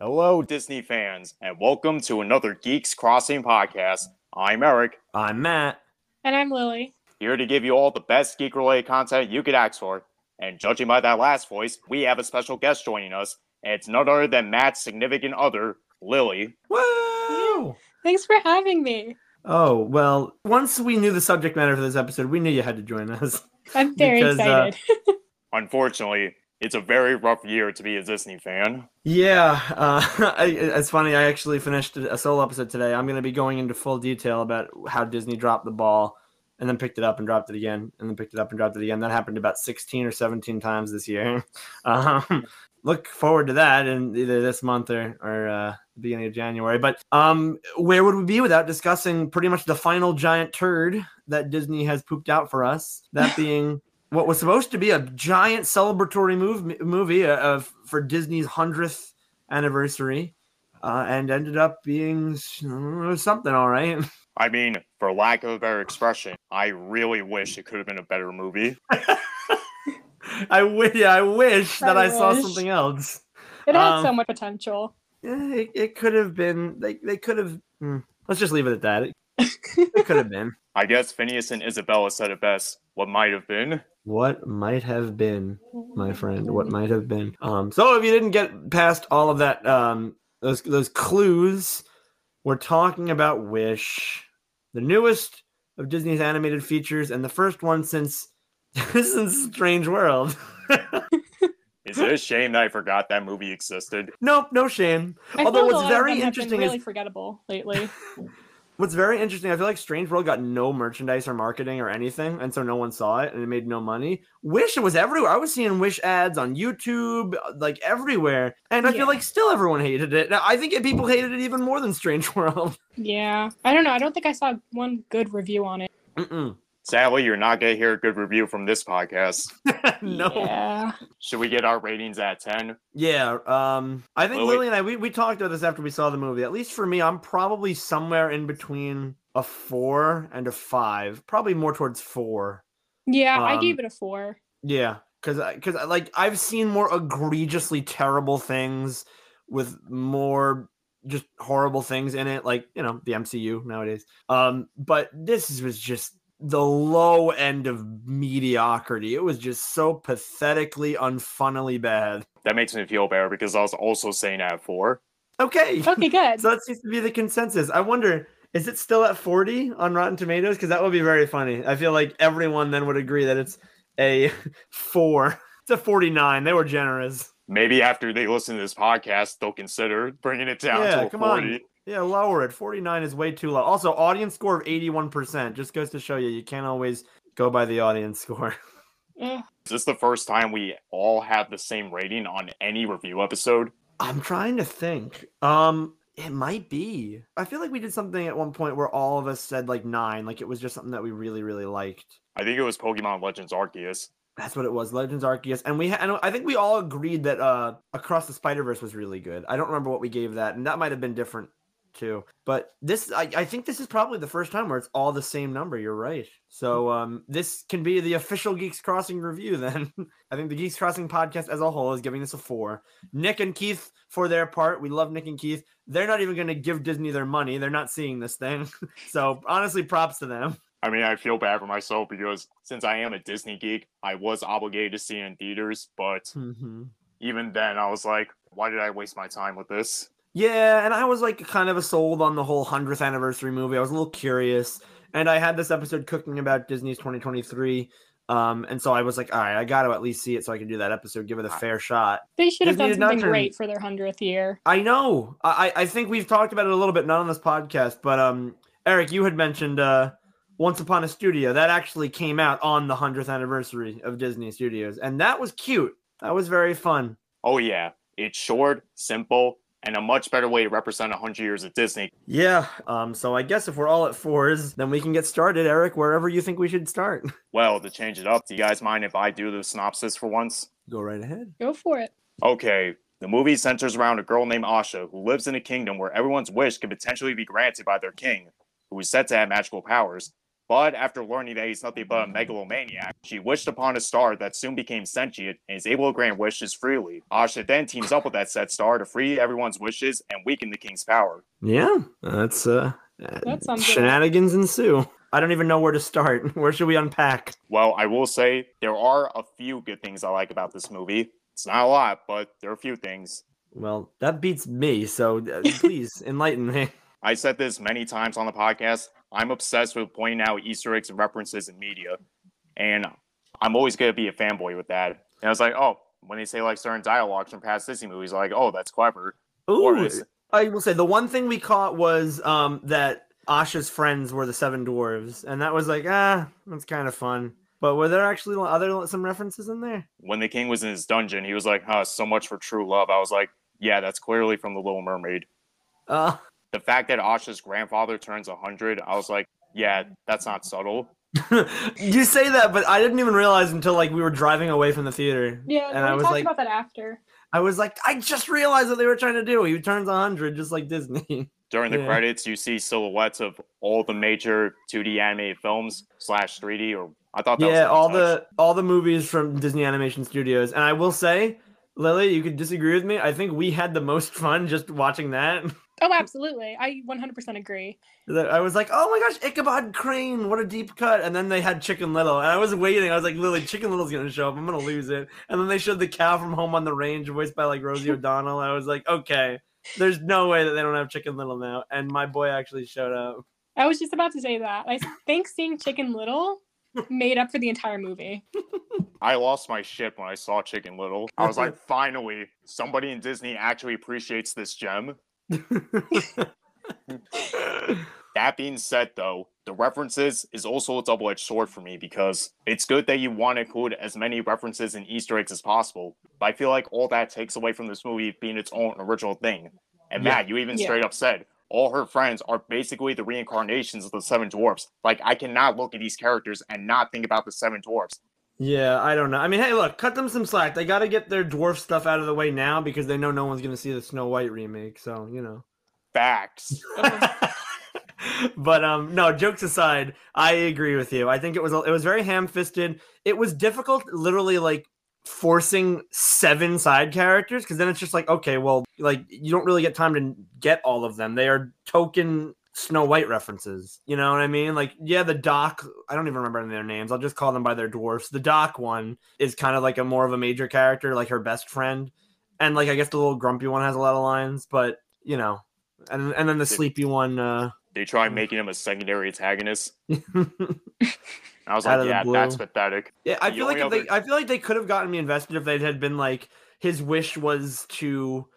Hello, Disney fans, and welcome to another Geeks Crossing podcast. I'm Eric, I'm Matt. And I'm Lily. here to give you all the best geek related content you could ask for. And judging by that last voice, we have a special guest joining us, and it's none other than Matt's significant other, Lily. Woo! Thanks for having me. Oh, well, once we knew the subject matter for this episode, we knew you had to join us. I'm very Because, uh, excited. Unfortunately, it's a very rough year to be a Disney fan. Yeah, uh, I, it's funny. I actually finished a solo episode today. I'm going to be going into full detail about how Disney dropped the ball and then picked it up and dropped it again and then picked it up and dropped it again. That happened about 16 or 17 times this year. Um, look forward to that in either this month or, or uh, beginning of January. But um, where would we be without discussing pretty much the final giant turd that Disney has pooped out for us? That being what was supposed to be a giant celebratory move, movie uh, of for Disney's hundredth anniversary, uh, and ended up being uh, something. All right. I mean, for lack of a better expression, I really wish it could have been a better movie. I wish. Yeah, I wish that I, I saw something else. it had um, so much potential. Yeah, it, it could have been. They they could have. hmm, let's just leave it at that. It, it could have been. I guess Phineas and Isabella said it best. What might have been. What might have been, my friend? What might have been? Um. So if you didn't get past all of that, um, those those clues, we're talking about Wish, the newest of Disney's animated features, and the first one since since Strange World. Is it a shame that I forgot that movie existed? nope, no shame. I Although feel what's very them have been interesting really is forgettable lately. What's very interesting, I feel like Strange World got no merchandise or marketing or anything, and so no one saw it and it made no money. Wish it was everywhere. I was seeing Wish ads on YouTube, like everywhere, and I Yeah. feel like still everyone hated it. Now, I think people hated it even more than Strange World. yeah. I don't know. I don't think I saw one good review on it. Mm-mm. Sadly, you're not going to hear a good review from this podcast. no. Yeah. Should we get our ratings at 10? Yeah, um, I think Lily- Lily and I we, we talked about this after we saw the movie. At least for me, I'm probably somewhere in between a four and a five. Probably more towards four. Yeah, I Um, gave it a four. Yeah, because I, because like I've seen more egregiously terrible things with more just horrible things in it, like you know the MCU nowadays. Um, but this was just the low end of mediocrity. It was just so pathetically, unfunnily bad. That makes me feel better because I was also saying at 4. Okay, Okay, good. so that seems to be the consensus. I wonder. Is it still at 40 on Rotten Tomatoes? Because that would be very funny. I feel like everyone then would agree that it's a four. It's a 49. They were generous. Maybe after they listen to this podcast, they'll consider bringing it down Yeah, to a come 40. on. Yeah, lower it. 49 is way too low. Also, audience score of 81% just goes to show you you can't always go by the audience score. Eh, Is this the first time we all have the same rating on any review episode? I'm trying to think. Um, it might be. I feel like we did something at one point where all of us said like nine, like it was just something that we really, really liked. I think it was Pokemon Legends Arceus. That's what it was, Legends Arceus, and we ha- and I think we all agreed that uh Across the Spider Verse was really good. I don't remember what we gave that, and that might have been different too. But this, I, I think this is probably the first time where it's all the same number. You're right. So um, this can be the official Geeks Crossing review. Then I think the Geeks Crossing podcast as a whole is giving this a four. Nick and Keith, for their part, we love Nick and Keith. They're not even going to give Disney their money. They're not seeing this thing. so honestly, props to them. I mean, I feel bad for myself because since I am a Disney geek, I was obligated to see it in theaters. But Mm-hmm. even then, I was like, why did I waste my time with this? Yeah, and I was like kind of a sold on the whole 100th anniversary movie. I was a little curious, and I had this episode cooking about Disney's 2023. Um, and so I was like, all right, I got to at least see it so I can do that episode, give it a fair shot. they should have Disney done something turn- great for their hundredth year. I know. I I I think we've talked about it a little bit, not on this podcast, but um, Eric, you had mentioned uh, Once Upon a Studio that actually came out on the 100th anniversary of Disney Studios, and that was cute. That was very fun. Oh, yeah. It's short, simple, and a much better way to represent 100 years of Disney. Yeah. Um. So I guess if we're all at fours, then we can get started, Eric. Wherever you think we should start. Well, to change it up, do you guys mind if I do the synopsis for once? Go right ahead. Go for it. Okay, the movie centers around a girl named Asha who lives in a kingdom where everyone's wish can potentially be granted by their king, who is said to have magical powers. But after learning that he's nothing but a megalomaniac, she wished upon a star that soon became sentient and is able to grant wishes freely. Asha then teams up with that said star to free everyone's wishes and weaken the king's power. Yeah, that's uh, That sounds good. shenanigans ensue. I don't even know where to start. Where should we unpack? Well, I will say there are a few good things I like about this movie. It's not a lot, but there are a few things. Well, that beats me. So uh, please enlighten me. I said this many times on the podcast. I'm obsessed with pointing out Easter eggs and references in media, and I'm always gonna be a fanboy with that. And I was like, oh, when they say like certain dialogues from past Disney movies, like, oh, that's clever. Ooh, I will say the one thing we caught was um that Asha's friends were the seven dwarves, and that was like ah, that's kind of fun. But were there actually other some references in there? When the king was in his dungeon, he was like, huh, so much for true love. I was like, yeah, that's clearly from the Little Mermaid. Uh, The fact that Asha's grandfather turns 100, I was like, yeah, that's not subtle. you say that, but I didn't even realize until like we were driving away from the theater. Yeah, and we I was talked like, about that after. I was like, I just realized what they were trying to do. He turns hundred, just like Disney. During the Yeah. credits, you see silhouettes of all the major 2D animated films slash 3D, or I thought that yeah, a all touch. the all the movies from Disney Animation Studios, and I will say, Lily, you could disagree with me. I think we had the most fun just watching that. Oh, absolutely. I 100% agree. I was like, oh my gosh, Ichabod Crane, what a deep cut. And then they had Chicken Little. And I was waiting. I was like, Lily, Chicken Little's going to show up. I'm going to lose it. And then they showed the cow from Home on the Range, voiced by like Rosie O'Donnell. I was like, okay, there's no way that they don't have Chicken Little now. And my boy actually showed up. I was just about to say that. I think seeing Chicken Little made up for the entire movie. I lost my shit when I saw Chicken Little. I was like, finally, somebody in Disney actually appreciates this gem. That being said, though, the references is also a double edged sword for me because it's good that you want to include as many references and Easter eggs as possible, but I feel like all that takes away from this movie being its own original thing. And Yeah. Matt, you even Yeah. straight up said all her friends are basically the reincarnations of the Seven Dwarfs. Like, I cannot look at these characters and not think about the Seven Dwarfs. Yeah, I don't know. I mean, hey, look, cut them some slack. They got to get their dwarf stuff out of the way now because they know no one's going to see the Snow White remake. So, you know. Facts. but um no jokes aside i agree with you i think it was it was very ham-fisted it was difficult literally like forcing seven side characters because then it's just like okay well like you don't really get time to get all of them they are token snow white references you know what i mean? Like yeah the doc i don't even remember their names. I'll just call them by their dwarfs. The doc one is kind of like a more of a major character like her best friend. And like i guess the little grumpy one has a lot of lines but you know. And and then the sleepy one uh They tried making him a secondary antagonist. I was like, yeah, that's pathetic. Yeah, I The feel like only they, I feel like they could have gotten me invested if they had been like his wish was to,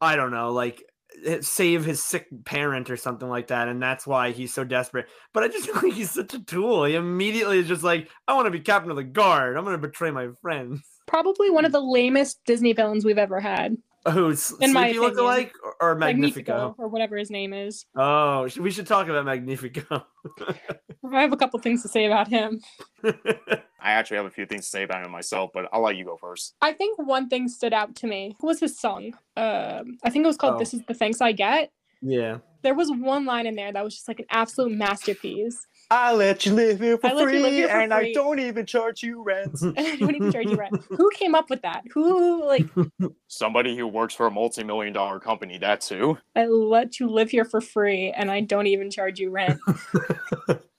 I don't know, like Eh, save his sick parent or something like that, and that's why he's so desperate. But I just feel like he's such a tool. He immediately is just like, I want to be captain of the guard. I'm gonna betray my friends. Probably one of the lamest Disney villains we've ever had. Who's In my Sleepy look opinion. alike or, or Magnifico? Magnifico, or whatever his name is. Oh, we should talk about Magnifico. I have a couple things to say about him. I actually have a few things to say about him myself, but I'll let you go first. I think one thing stood out to me. What was his song? Um, I think it was called Oh. "This Is the Thanks I Get." yeah. There was one line in there that was just like an absolute masterpiece. I let you live here for I let you live free, here for and I don't even charge you rent. And I don't even charge you rent. Who came up with that? Who like Somebody who works for a multi-million dollar company, that too. I let you live here for free and I don't even charge you rent?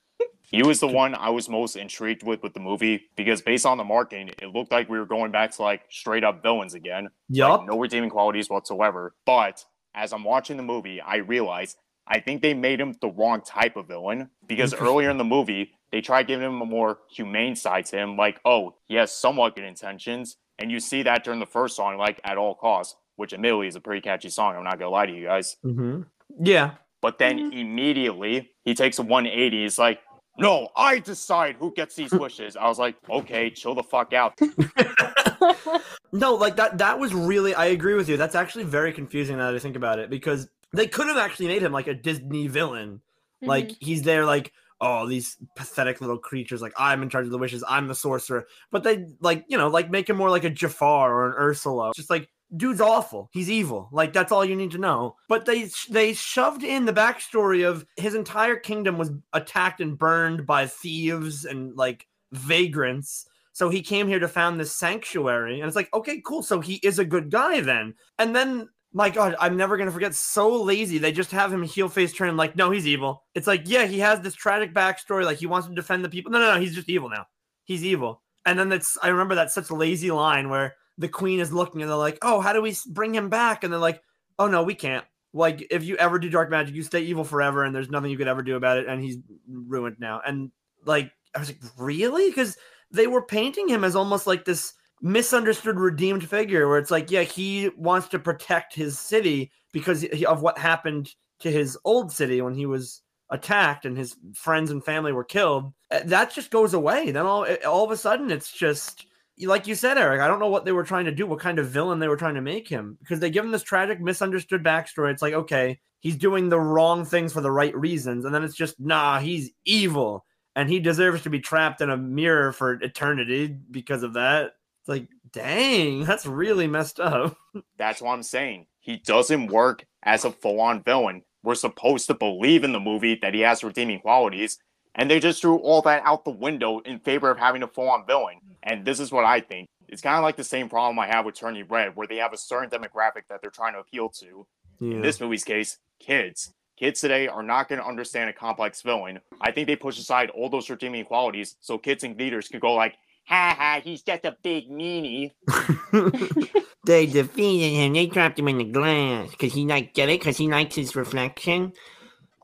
He was the one I was most intrigued with with the movie because based on the marketing, it looked like we were going back to like straight up villains again. Yup. Like, no redeeming qualities whatsoever. But as I'm watching the movie, I realize I think they made him the wrong type of villain because earlier in the movie, they tried giving him a more humane side to him, like, oh, he has somewhat good intentions. And you see that during the first song, like at all costs, which admittedly is a pretty catchy song. I'm not gonna lie to you guys. hmm Yeah. But then immediately he takes a 180. He's like, no, I decide who gets these wishes. I was like, okay, chill the fuck out. No, like that that was really I agree with you. That's actually very confusing now that I think about it because they could have actually made him like a Disney villain. Like Mhm. he's there like oh these pathetic little creatures like I'm in charge of the wishes, I'm the sorcerer. But they like, you know, like make him more like a Jafar or an Ursula. Just like dude's awful. He's evil. Like that's all you need to know. But they they shoved in the backstory of his entire kingdom was attacked and burned by thieves and like vagrants. So he came here to found this sanctuary, and it's like, okay, cool. So he is a good guy then. And then, my God, I'm never gonna forget. So lazy. They just have him heel face turn. Like, no, he's evil. It's like, yeah, he has this tragic backstory. Like he wants to defend the people. No, no, no. He's just evil now. He's evil. And then that's I remember that such lazy line where the queen is looking and they're like, "Oh, how do we bring him back?" And they're like, "Oh no, we can't. Like if you ever do dark magic, you stay evil forever, and there's nothing you could ever do about it, and he's ruined now." And like I was like, "Really?" Because they were painting him as almost like this misunderstood redeemed figure where it's like, yeah, he wants to protect his city because of what happened to his old city when he was attacked and his friends and family were killed. Uh, that just goes away. Then all all of a sudden it's just like you said, Eric, I don't know what they were trying to do, what kind of villain they were trying to make him, because they give him this tragic, misunderstood backstory. It's like, okay, he's doing the wrong things for the right reasons, and then it's just, nah, he's evil, and he deserves to be trapped in a mirror for eternity because of that. It's like, dang, that's really messed up. That's what I'm saying. He doesn't work as a full-on villain. We're supposed to believe in the movie that he has redeeming qualities, and they just threw all that out the window in favor of having a full-on villain. Mm-hmm. And this is what I think. It's kind of like the same problem I have with Turning Red, where they have a certain demographic that they're trying to appeal to. Yeah. In this movie's case, kids. Kids today are not going to understand a complex villain. I think they push aside all those redeeming qualities so kids and leaders can go like, ha ha, he's just a big meanie. they defeated him. They trapped him in the glass because he like get it because he likes his reflection.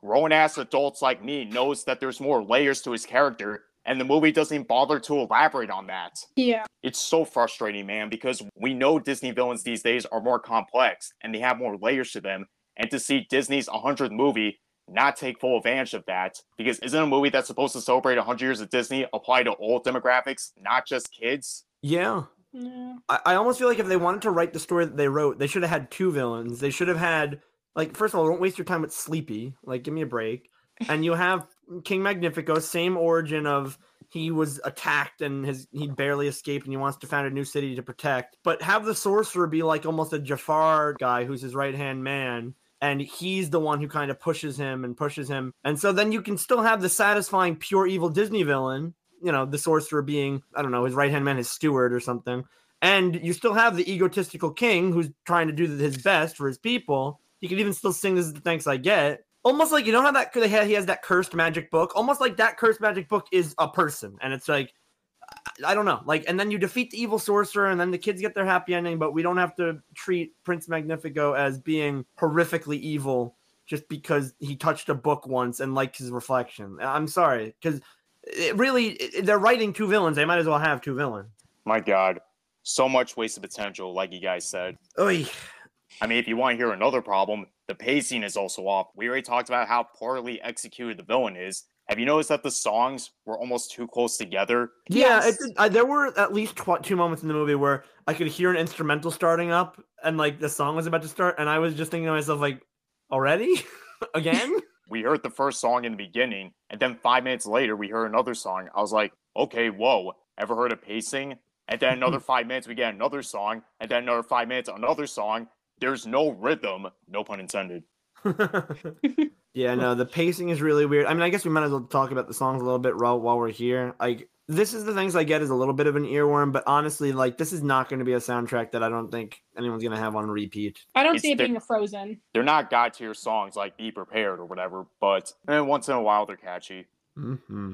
Grown ass adults like me knows that there's more layers to his character, and the movie doesn't bother to elaborate on that. Yeah. It's so frustrating, man, because we know Disney villains these days are more complex and they have more layers to them. And to see Disney's 100th movie not take full advantage of that, because isn't a movie that's supposed to celebrate 100 years of Disney apply to all demographics, not just kids? Yeah. Yeah. I, I almost feel like if they wanted to write the story that they wrote, they should have had two villains. They should have had like first of all, don't waste your time with Sleepy. Like, give me a break. And you have King Magnifico, same origin of he was attacked and his he barely escaped and he wants to found a new city to protect. But have the sorcerer be like almost a Jafar guy who's his right hand man. And he's the one who kind of pushes him and pushes him. And so then you can still have the satisfying pure evil Disney villain, you know, the sorcerer being, I don't know, his right hand man, his steward or something. And you still have the egotistical king who's trying to do his best for his people. He could even still sing "This is the thanks I get." Almost like you know how that he has that cursed magic book. Almost like that cursed magic book is a person, and it's like I don't know, like, and then you defeat the evil sorcerer, and then the kids get their happy ending. But we don't have to treat Prince Magnifico as being horrifically evil just because he touched a book once and liked his reflection. I'm sorry, because it really it, they're writing two villains. They might as well have two villains. My God, so much wasted potential, like you guys said. Oy. I mean, if you want to hear another problem, the pacing is also off. We already talked about how poorly executed the villain is. Have you noticed that the songs were almost too close together? Yeah, Yes. it did, I, there were at least tw- two moments in the movie where I could hear an instrumental starting up and like the song was about to start, and I was just thinking to myself, like, already? Again? We heard the first song in the beginning, and then five minutes later, we heard another song. I was like, okay, whoa, ever heard of pacing? And then another five minutes, we get another song, and then another five minutes, another song. There's no rhythm, no pun intended. yeah, no, the pacing is really weird. I mean, I guess we might as well talk about the songs a little bit while, while we're here. Like, this is the things I get is a little bit of an earworm, but honestly, like, this is not going to be a soundtrack that I don't think anyone's going to have on repeat. I don't It's see it being a Frozen. They're not god tier songs like Be Prepared or whatever, but and once in a while they're catchy. Mm-hmm.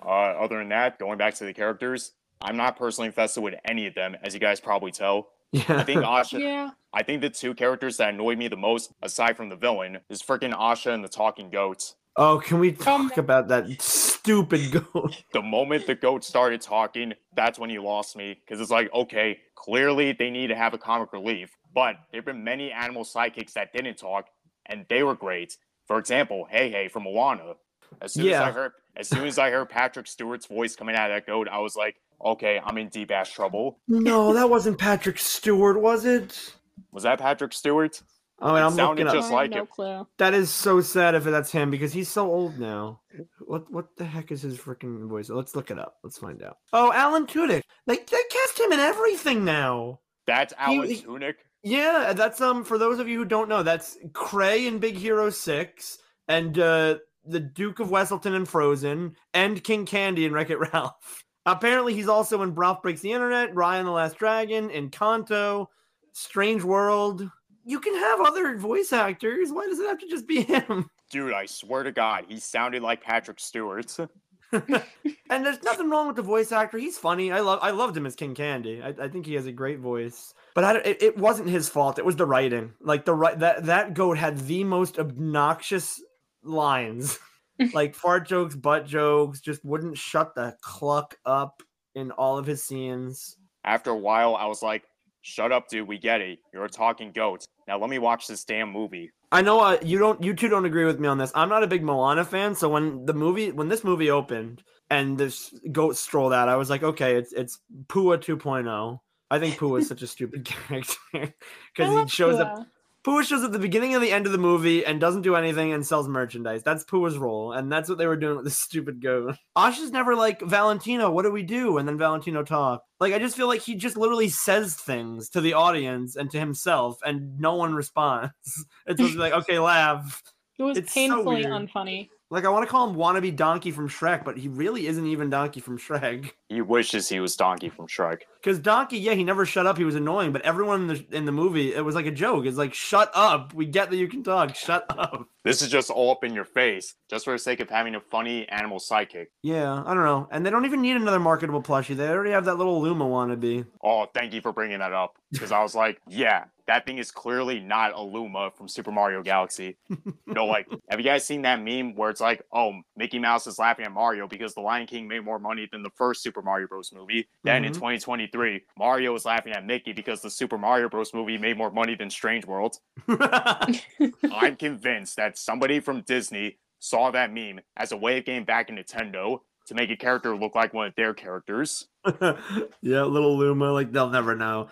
Uh, other than that, going back to the characters, I'm not personally infested with any of them, as you guys probably tell. Yeah. I think Asha, Yeah. I think the two characters that annoy me the most, aside from the villain, is freaking Asha and the talking goats. oh, can we Um, talk about that stupid goat? The moment the goat started talking, that's when you lost me. Because it's like, okay, clearly they need to have a comic relief. But there have been many animal sidekicks that didn't talk, and they were great. For example, Heihei from Moana. As soon as Yeah. I heard as soon as I heard Patrick Stewart's voice coming out of that goat, I was like, okay, I'm in deep ass trouble. No, that wasn't Patrick Stewart, was it? Was that Patrick Stewart? Oh, and I'm sounded looking up. just I like no it. clue. That is so sad if that's him because he's so old now. What what the heck is his freaking voice? Let's look it up. Let's find out. Oh, Alan Tudyk. Like they cast him in everything now. That's Alan he- Tunick. Yeah, that's um for those of you who don't know, that's Krei in Big Hero 6 and uh the Duke of Weselton in Frozen and King Candy in Wreck-It Ralph. Apparently he's also in Ralph Breaks the Internet, Raya and the Last Dragon, Encanto, Strange World. You can have other voice actors. Why does it have to just be him? Dude, I swear to God, he sounded like Patrick Stewart. and there's nothing wrong with the voice actor. He's funny. I love I loved him as King Candy. I, I think he has a great voice. But I, it, it wasn't his fault. It was the writing. Like the right that that goat had the most obnoxious lines, like fart jokes, butt jokes. Just wouldn't shut the cluck up in all of his scenes. After a while, I was like, shut up, dude, we get it. You're a talking goat. Now let me watch this damn movie. I know uh, you don't. You two don't agree with me on this. I'm not a big Moana fan, so when the movie, when this movie opened and this goat strolled out, I was like, okay, it's it's Pua 2.0. I think Pua is such a stupid character because he love shows up. Pua. Pua shows at the beginning and the end of the movie and doesn't do anything and sells merchandise. That's Pua's role, and that's what they were doing with this stupid goat. Asha's never like Valentino. What do we do? And then Valentino talk. Like I just feel like he just literally says things to the audience and to himself, and no one responds. It's like, okay, laugh. It was It's painfully weird. unfunny. Like I want to call him wannabe Donkey from Shrek, but he really isn't even Donkey from Shrek. He wishes he was Donkey from Shrek. Because Donkey, yeah, he never shut up. He was annoying, but everyone in the in the movie, it was like a joke. It's like, shut up. We get that you can talk. Shut up. This is just all up in your face, just for the sake of having a funny animal sidekick. Yeah, I don't know. And they don't even need another marketable plushie. They already have that little Luma wannabe. Oh, thank you for bringing that up. Because I was like, yeah, that thing is clearly not a Luma from Super Mario Galaxy. You know, like, have you guys seen that meme where it's like, oh, Mickey Mouse is laughing at Mario because The Lion King made more money than the first Super Mario Bros. movie? Then in Mhm. 2023, Mario is laughing at Mickey because the Super Mario Bros. movie made more money than Strange World. I'm convinced that somebody from Disney saw that meme as a way of getting back at Nintendo to make a character look like one of their characters. yeah, little Luma. Like they'll never know.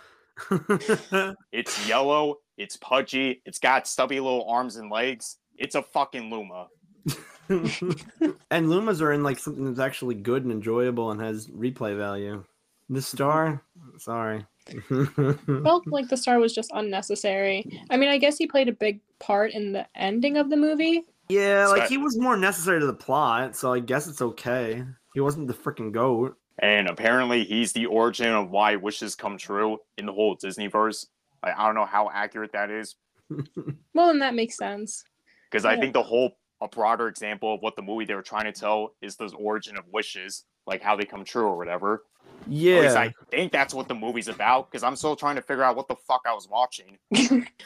It's yellow, it's pudgy, it's got stubby little arms and legs. It's a fucking Luma. and Lumas are in like something that's actually good and enjoyable and has replay value. The star, sorry. Felt like the star was just unnecessary. I mean, I guess he played a big part in the ending of the movie. yeah, like he was more necessary to the plot, so I guess it's okay. He wasn't the freaking goat. And apparently he's the origin of why wishes come true in the whole Disney verse. I, I don't know how accurate that is, Well, then that makes sense. because I think the whole a broader example of what the movie they were trying to tell is the origin of wishes, like how they come true or whatever. At least Yeah, I think that's what the movie's about, because I'm still trying to figure out what the fuck I was watching.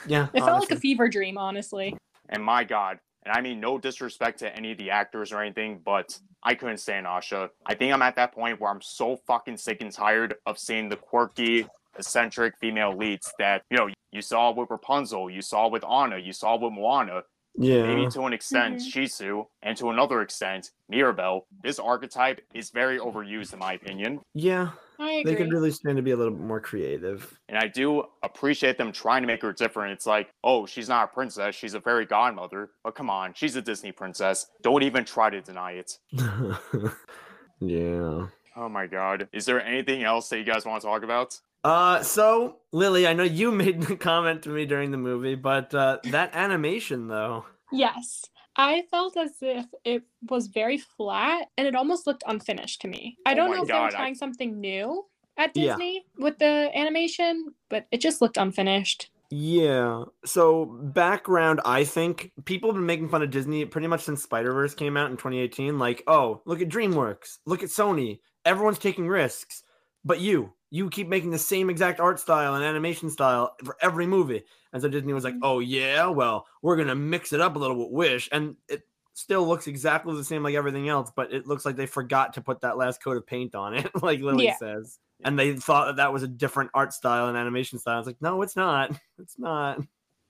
yeah. It felt like a fever dream, honestly. And my God, and I mean no disrespect to any of the actors or anything, but I couldn't stand Asha. I think I'm at that point where I'm so fucking sick and tired of seeing the quirky, eccentric female leads that, you know, you saw with Rapunzel, you saw with Anna, you saw with Moana, yeah. maybe to an extent mm-hmm. Sisu, and to another extent Mirabel. This archetype is very overused in my opinion. Yeah, I agree. they could really stand to be a little bit more creative. And I do appreciate them trying to make her different. It's like, oh, she's not a princess, she's a fairy godmother. But come on, she's a Disney princess. Don't even try to deny it. yeah. Oh my god. Is there anything else that you guys want to talk about? Uh, so Lily, I know you made the comment to me during the movie, but uh, that animation though, Yes. I felt as if it was very flat and it almost looked unfinished to me. I Oh don't my know if they God, were I- trying something new at Yeah. Disney with the animation, but it just looked unfinished. yeah. So background, I think people have been making fun of Disney pretty much since Spider Verse came out in 2018. Like, oh, look at DreamWorks, look at Sony. Everyone's taking risks, but you, you keep making the same exact art style and animation style for every movie. And so Disney was like, mm-hmm. oh yeah, well, we're gonna mix it up a little with Wish, and it still looks exactly the same like everything else, but it looks like they forgot to put that last coat of paint on it, like Lily Yeah. says. And they thought that that was a different art style and animation style. It's like, no, it's not. It's not.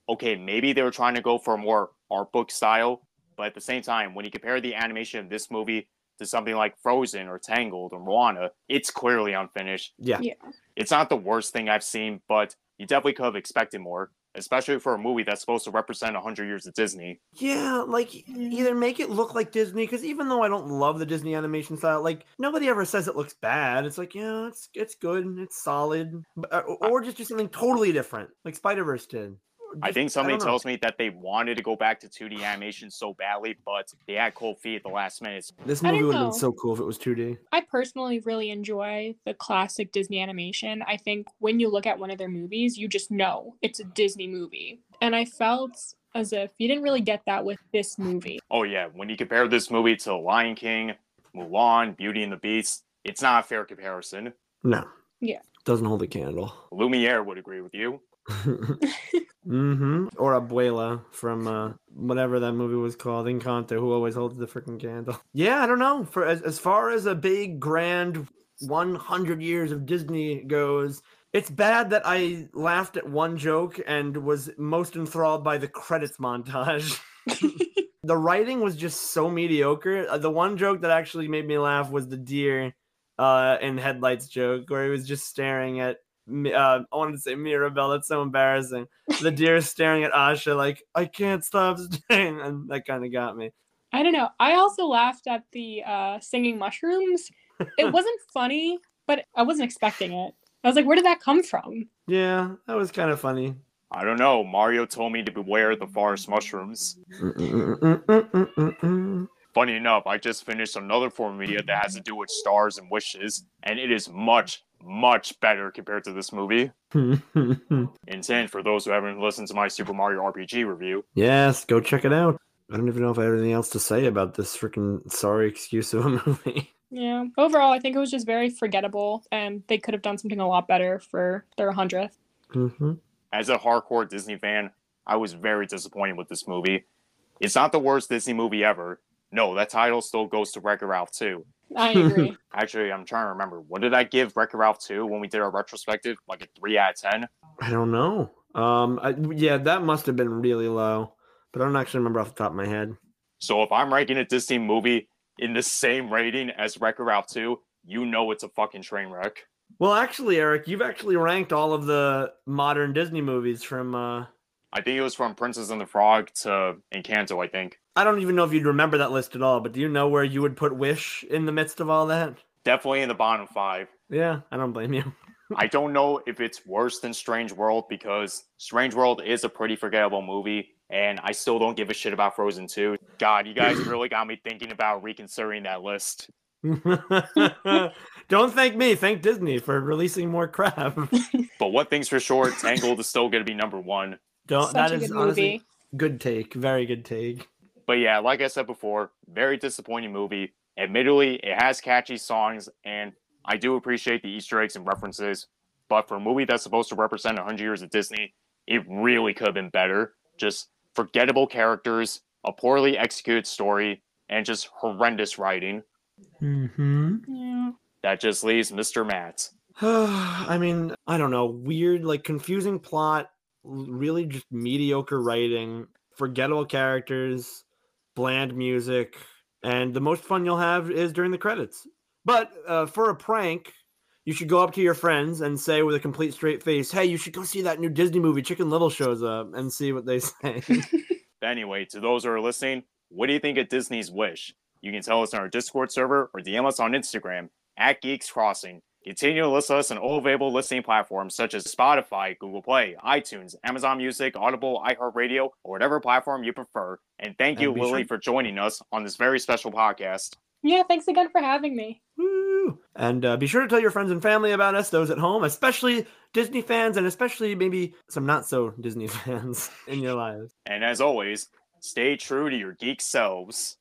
Okay, maybe they were trying to go for a more art book style, but at the same time, when you compare the animation of this movie to something like Frozen or Tangled or Moana, it's clearly unfinished. Yeah. Yeah. It's not the worst thing I've seen, but you definitely could have expected more. especially for a movie that's supposed to represent 100 years of Disney. Yeah, like e- either make it look like Disney, because even though I don't love the Disney animation style, like nobody ever says it looks bad. It's like, yeah, it's it's good, it's solid, but, uh, or just do something totally different, like Spider Verse did. I think somebody don't tells me that they wanted to go back to 2D animation so badly, but they had cold feet at the last minute. this movie would have been so cool if it was 2D. I personally really enjoy the classic Disney animation. I think when you look at one of their movies, you just know it's a Disney movie. And I felt as if you didn't really get that with this movie. Oh yeah, when you compare this movie to Lion King, Mulan, Beauty and the Beast, it's not a fair comparison. No. Yeah. Doesn't hold a candle. Lumiere would agree with you. mm-hmm. Or Abuela from uh, whatever that movie was called, Encanto, who always holds the freaking candle. Yeah, I don't know. For as, as far as a big, grand 100 years of Disney goes, it's bad that I laughed at one joke and was most enthralled by the credits montage. the writing was just so mediocre. Uh, The one joke that actually made me laugh was the deer uh, in headlights joke, where he was just staring at. Mi- Uh, I wanted to say Mirabel. That's so embarrassing. The deer is staring at Asha like I can't stop staring, and that kind of got me. I don't know. I also laughed at the uh, singing mushrooms. It wasn't funny, but I wasn't expecting it. I was like, where did that come from? Yeah, that was kind of funny. I don't know. Mario told me to beware the forest mushrooms. Funny enough, I just finished another form of media that has to do with stars and wishes, and it is much, much better compared to this movie. Intent for those who haven't listened to my Super Mario RPG review. yes, go check it out. I don't even know if I have anything else to say about this freaking sorry excuse of a movie. Yeah. Overall, I think it was just very forgettable, and they could have done something a lot better for their 100th. hmm As a hardcore Disney fan, I was very disappointed with this movie. It's not the worst Disney movie ever. No, that title still goes to Wreck-It Ralph 2. I agree. Actually, I'm trying to remember. What did I give Wreck-It Ralph 2 when we did our retrospective? Like a 3 out of 10? I don't know. Um, I, yeah, that must have been really low, but I don't actually remember off the top of my head. So if I'm ranking a Disney movie in the same rating as Wreck-It Ralph 2, you know it's a fucking train wreck. Well, actually, Eric, you've actually ranked all of the modern Disney movies from. uh I think it was from Princess and the Frog to Encanto, I think. I don't even know if you'd remember that list at all, but do you know where you would put Wish in the midst of all that? Definitely in the bottom five. Yeah, I don't blame you. I don't know if it's worse than Strange World because Strange World is a pretty forgettable movie, and I still don't give a shit about Frozen 2. God, you guys really got me thinking about reconsidering that list. don't thank me. Thank Disney for releasing more crap. But one thing's for sure, Tangled is still going to be number one. Don't. Such that a good honestly movie. good take. Very good take. But yeah, like I said before, very disappointing movie. Admittedly, it has catchy songs, and I do appreciate the Easter eggs and references. But for a movie that's supposed to represent 100 years of Disney, it really could have been better. Just forgettable characters, a poorly executed story, and just horrendous writing. Hmm. Yeah. That just leaves Mr. Matt. I mean, I don't know. Weird, like confusing plot, really just mediocre writing, forgettable characters, bland music, and the most fun you'll have is during the credits. But uh, for a prank, you should go up to your friends and say with a complete straight face, "Hey, you should go see that new Disney movie. Chicken Little shows up," and see what they say. Anyway, to those who are listening, what do you think of Disney's Wish? You can tell us on our Discord server or DM us on Instagram at Geeks Crossing. Continue to listen to us on all available listening platforms such as Spotify, Google Play, iTunes, Amazon Music, Audible, iHeartRadio, or whatever platform you prefer. And thank you, And be Lily, sure- for joining us on this very special podcast. Yeah, thanks again for having me. Woo! And uh, be sure to tell your friends and family about us, those at home, especially Disney fans, and especially maybe some not so Disney fans in your lives. And as always, stay true to your geek selves.